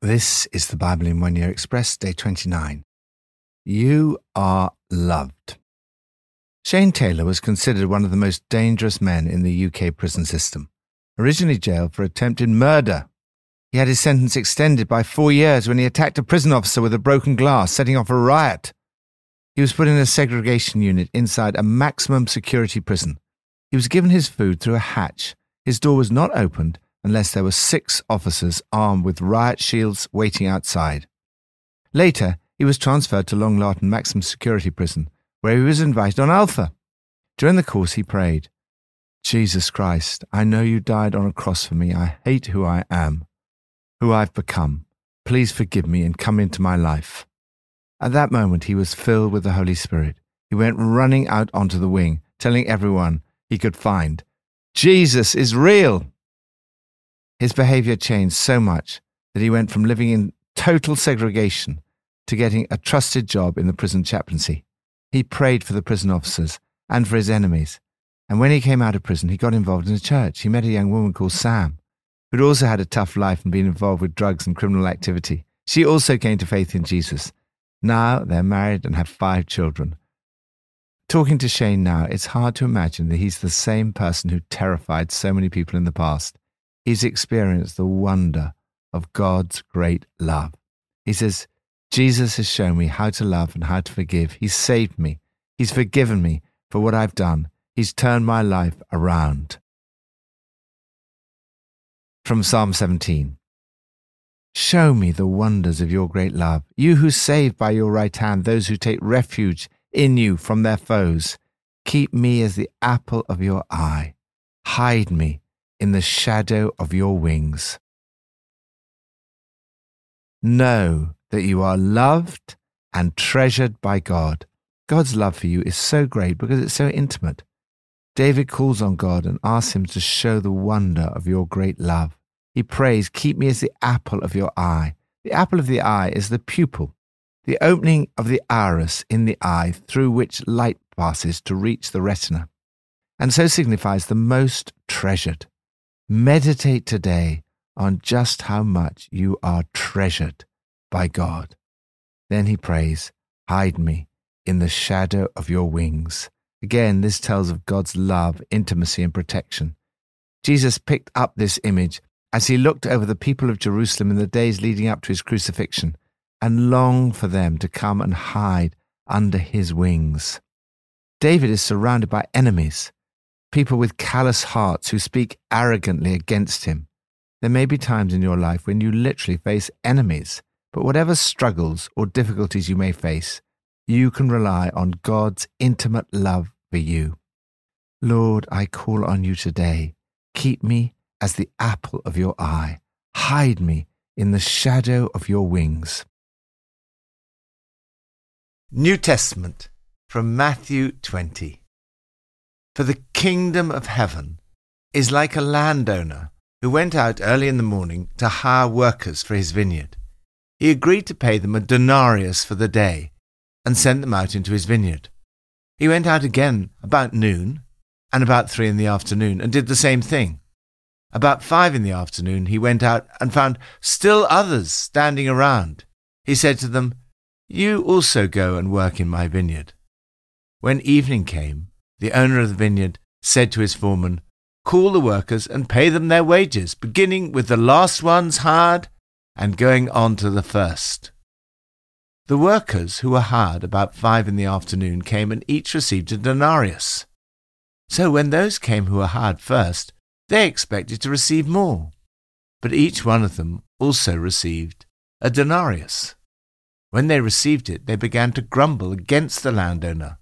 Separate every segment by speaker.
Speaker 1: This is the Bible in One Year Express, day 29. You are loved. Shane Taylor was considered one of the most dangerous men in the UK prison system. Originally jailed for attempted murder, he had his sentence extended by four years when he attacked a prison officer with a broken glass, setting off a riot. He was put in a segregation unit inside a maximum security prison. He was given his food through a hatch. His door was not opened unless there were six officers armed with riot shields waiting outside. Later, he was transferred to Long Lartin Maximum Security Prison, where he was invited on Alpha. During the course, he prayed, Jesus Christ, I know you died on a cross for me. I hate who I am, who I've become. Please forgive me and come into my life. At that moment, he was filled with the Holy Spirit. He went running out onto the wing, telling everyone he could find, Jesus is real. His behavior changed so much that he went from living in total segregation to getting a trusted job in the prison chaplaincy. He prayed for the prison officers and for his enemies. And when he came out of prison, he got involved in a church. He met a young woman called Sam, who'd also had a tough life and been involved with drugs and criminal activity. She also came to faith in Jesus. Now they're married and have five children. Talking to Shane now, it's hard to imagine that he's the same person who terrified so many people in the past he's experienced the wonder of God's great love. He says, Jesus has shown me how to love and how to forgive. He's saved me. He's forgiven me for what I've done. He's turned my life around. From Psalm 17 Show me the wonders of your great love, you who save by your right hand those who take refuge in you from their foes. Keep me as the apple of your eye. Hide me in the shadow of your wings. Know that you are loved and treasured by God. God's love for you is so great because it's so intimate. David calls on God and asks him to show the wonder of your great love. He prays, Keep me as the apple of your eye. The apple of the eye is the pupil, the opening of the iris in the eye through which light passes to reach the retina, and so signifies the most treasured. Meditate today on just how much you are treasured by God. Then he prays, Hide me in the shadow of your wings. Again, this tells of God's love, intimacy, and protection. Jesus picked up this image as he looked over the people of Jerusalem in the days leading up to his crucifixion and longed for them to come and hide under his wings. David is surrounded by enemies people with callous hearts who speak arrogantly against him. There may be times in your life when you literally face enemies, but whatever struggles or difficulties you may face, you can rely on God's intimate love for you. Lord, I call on you today. Keep me as the apple of your eye. Hide me in the shadow of your wings. New Testament from Matthew 20. For the kingdom of heaven is like a landowner who went out early in the morning to hire workers for his vineyard. He agreed to pay them a denarius for the day and sent them out into his vineyard. He went out again about noon and about three in the afternoon and did the same thing. About five in the afternoon he went out and found still others standing around. He said to them, You also go and work in my vineyard. When evening came, the owner of the vineyard said to his foreman, Call the workers and pay them their wages, beginning with the last ones hired and going on to the first. The workers who were hired about five in the afternoon came and each received a denarius. So when those came who were hired first, they expected to receive more. But each one of them also received a denarius. When they received it, they began to grumble against the landowner.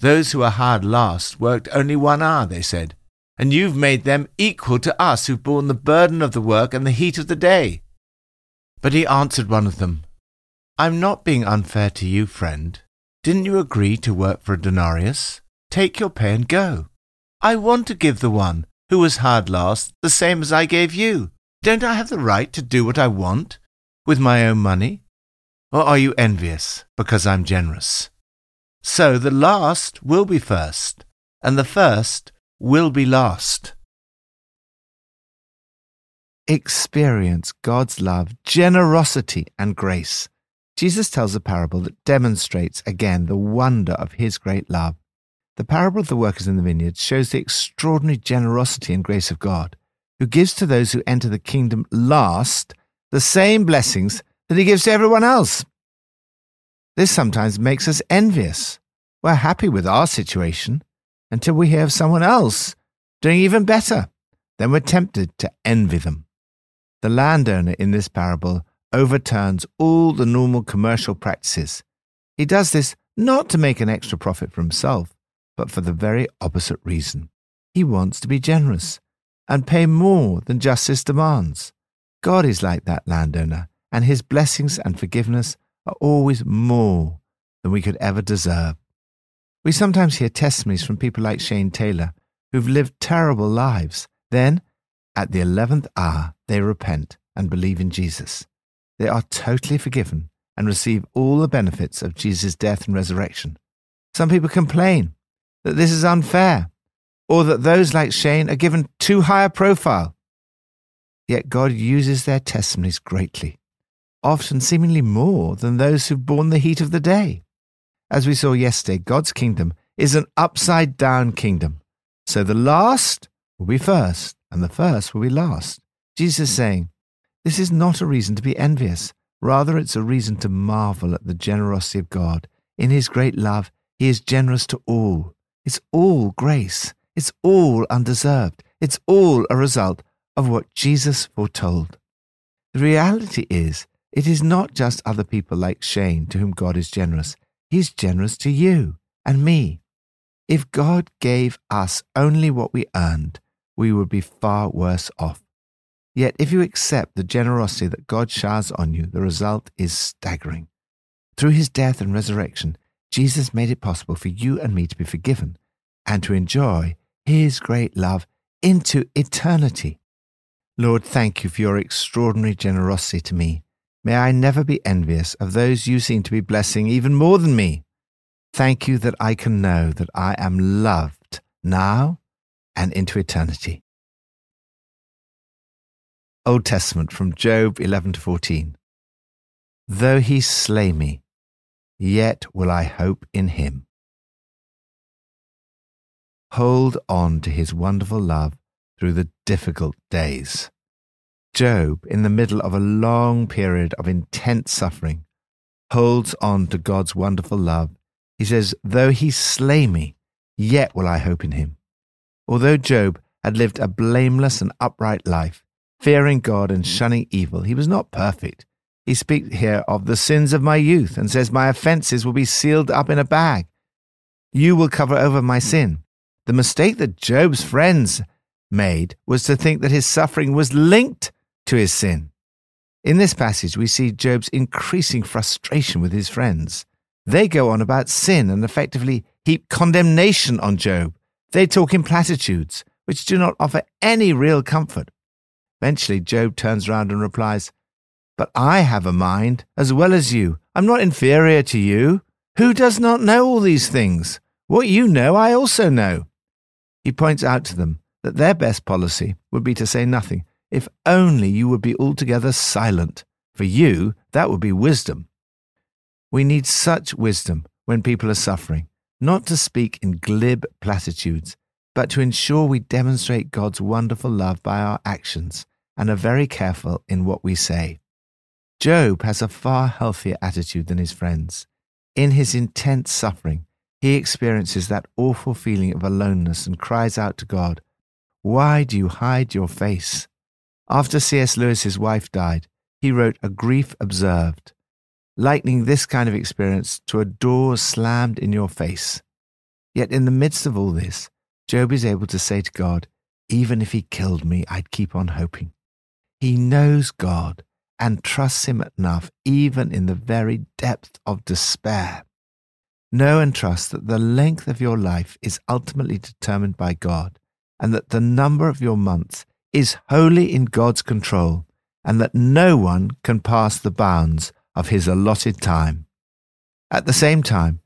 Speaker 1: Those who are hard last worked only one hour, they said, and you've made them equal to us who've borne the burden of the work and the heat of the day. But he answered one of them, I'm not being unfair to you, friend. Didn't you agree to work for a denarius? Take your pay and go. I want to give the one who was hard last the same as I gave you. Don't I have the right to do what I want with my own money? Or are you envious because I'm generous? So the last will be first, and the first will be last. experience God's love, generosity, and grace. Jesus tells a parable that demonstrates again the wonder of his great love. The parable of the workers in the vineyard shows the extraordinary generosity and grace of God, who gives to those who enter the kingdom last the same blessings that he gives to everyone else. This sometimes makes us envious. We're happy with our situation until we hear of someone else doing even better. Then we're tempted to envy them. The landowner in this parable overturns all the normal commercial practices. He does this not to make an extra profit for himself, but for the very opposite reason. He wants to be generous and pay more than justice demands. God is like that landowner, and his blessings and forgiveness are always more than we could ever deserve. We sometimes hear testimonies from people like Shane Taylor who've lived terrible lives. Then, at the eleventh hour, they repent and believe in Jesus. They are totally forgiven and receive all the benefits of Jesus' death and resurrection. Some people complain that this is unfair, or that those like Shane are given too high a profile. Yet God uses their testimonies greatly, often seemingly more than those who've borne the heat of the day. As we saw yesterday, God's kingdom is an upside down kingdom. So the last will be first, and the first will be last. Jesus is saying, This is not a reason to be envious. Rather, it's a reason to marvel at the generosity of God. In his great love, he is generous to all. It's all grace. It's all undeserved. It's all a result of what Jesus foretold. The reality is, it is not just other people like Shane to whom God is generous. He's generous to you and me. If God gave us only what we earned, we would be far worse off. Yet, if you accept the generosity that God showers on you, the result is staggering. Through his death and resurrection, Jesus made it possible for you and me to be forgiven and to enjoy his great love into eternity. Lord, thank you for your extraordinary generosity to me. May I never be envious of those you seem to be blessing even more than me. Thank you that I can know that I am loved now and into eternity. Old Testament from Job 11 to 14. Though he slay me, yet will I hope in him. Hold on to his wonderful love through the difficult days. Job, in the middle of a long period of intense suffering, holds on to God's wonderful love. He says, Though he slay me, yet will I hope in him. Although Job had lived a blameless and upright life, fearing God and shunning evil, he was not perfect. He speaks here of the sins of my youth and says, My offenses will be sealed up in a bag. You will cover over my sin. The mistake that Job's friends made was to think that his suffering was linked to his sin. In this passage, we see Job's increasing frustration with his friends. They go on about sin and effectively heap condemnation on Job. They talk in platitudes, which do not offer any real comfort. Eventually, Job turns around and replies, but I have a mind as well as you. I'm not inferior to you. Who does not know all these things? What you know, I also know. He points out to them that their best policy would be to say nothing. If only you would be altogether silent. For you, that would be wisdom. We need such wisdom when people are suffering, not to speak in glib platitudes, but to ensure we demonstrate God's wonderful love by our actions and are very careful in what we say. Job has a far healthier attitude than his friends. In his intense suffering, he experiences that awful feeling of aloneness and cries out to God, Why do you hide your face? After C.S. Lewis's wife died, he wrote A Grief Observed, likening this kind of experience to a door slammed in your face. Yet in the midst of all this, Job is able to say to God, Even if he killed me, I'd keep on hoping. He knows God and trusts Him enough, even in the very depth of despair. Know and trust that the length of your life is ultimately determined by God, and that the number of your months is wholly in God's control, and that no one can pass the bounds of His allotted time. At the same time,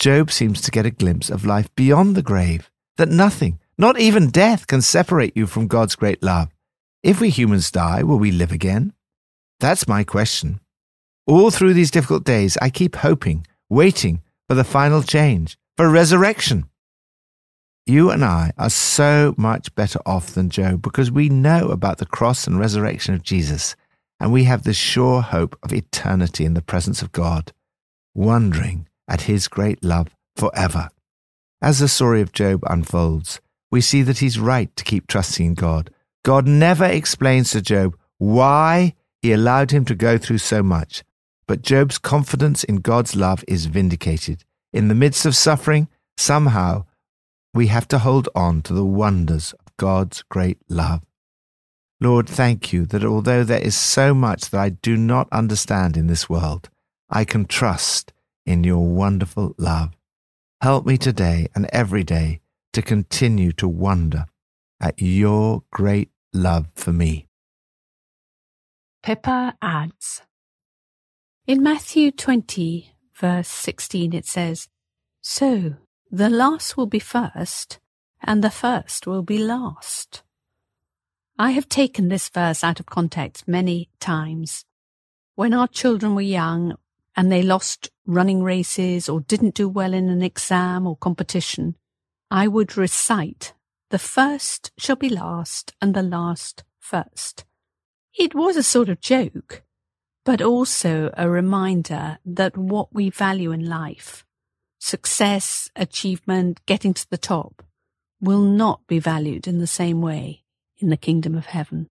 Speaker 1: Job seems to get a glimpse of life beyond the grave, that nothing, not even death, can separate you from God's great love. If we humans die, will we live again? That's my question. All through these difficult days, I keep hoping, waiting for the final change, for resurrection. You and I are so much better off than Job because we know about the cross and resurrection of Jesus, and we have the sure hope of eternity in the presence of God, wondering at his great love forever. As the story of Job unfolds, we see that he's right to keep trusting in God. God never explains to Job why he allowed him to go through so much, but Job's confidence in God's love is vindicated. In the midst of suffering, somehow, we have to hold on to the wonders of God's great love. Lord, thank you that although there is so much that I do not understand in this world, I can trust in your wonderful love. Help me today and every day to continue to wonder at your great love for me.
Speaker 2: Pippa adds In Matthew 20, verse 16, it says, So the last will be first, and the first will be last. I have taken this verse out of context many times. When our children were young, and they lost running races or didn't do well in an exam or competition, I would recite, the first shall be last and the last first. It was a sort of joke, but also a reminder that what we value in life, success, achievement, getting to the top, will not be valued in the same way in the kingdom of heaven.